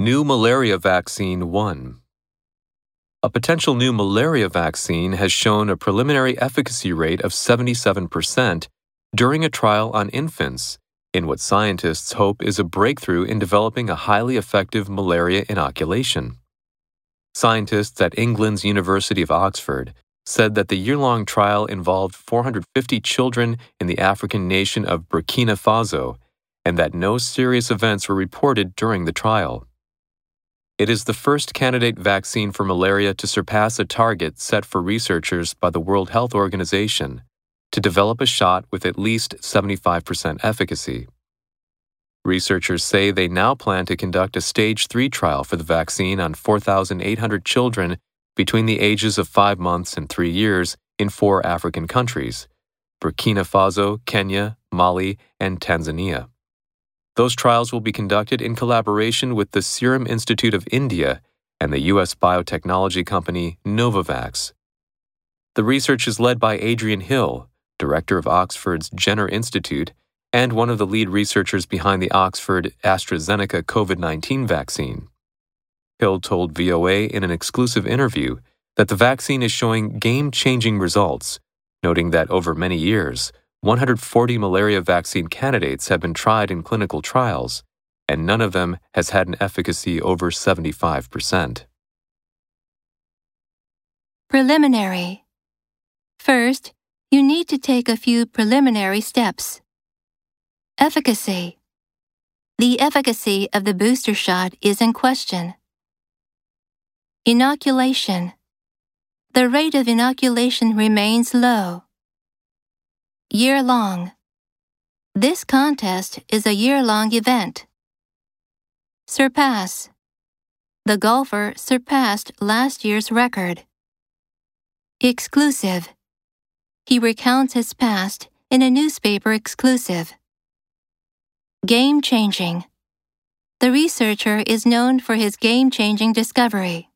New Malaria Vaccine 1 A potential new malaria vaccine has shown a preliminary efficacy rate of 77% during a trial on infants, in what scientists hope is a breakthrough in developing a highly effective malaria inoculation. Scientists at England's University of Oxford said that the year long trial involved 450 children in the African nation of Burkina Faso and that no serious events were reported during the trial. It is the first candidate vaccine for malaria to surpass a target set for researchers by the World Health Organization to develop a shot with at least 75% efficacy. Researchers say they now plan to conduct a stage 3 trial for the vaccine on 4,800 children between the ages of 5 months and 3 years in four African countries Burkina Faso, Kenya, Mali, and Tanzania. Those trials will be conducted in collaboration with the Serum Institute of India and the U.S. biotechnology company Novavax. The research is led by Adrian Hill, director of Oxford's Jenner Institute and one of the lead researchers behind the Oxford AstraZeneca COVID 19 vaccine. Hill told VOA in an exclusive interview that the vaccine is showing game changing results, noting that over many years, 140 malaria vaccine candidates have been tried in clinical trials, and none of them has had an efficacy over 75%. Preliminary. First, you need to take a few preliminary steps. Efficacy. The efficacy of the booster shot is in question. Inoculation. The rate of inoculation remains low. Year long. This contest is a year long event. Surpass. The golfer surpassed last year's record. Exclusive. He recounts his past in a newspaper exclusive. Game changing. The researcher is known for his game changing discovery.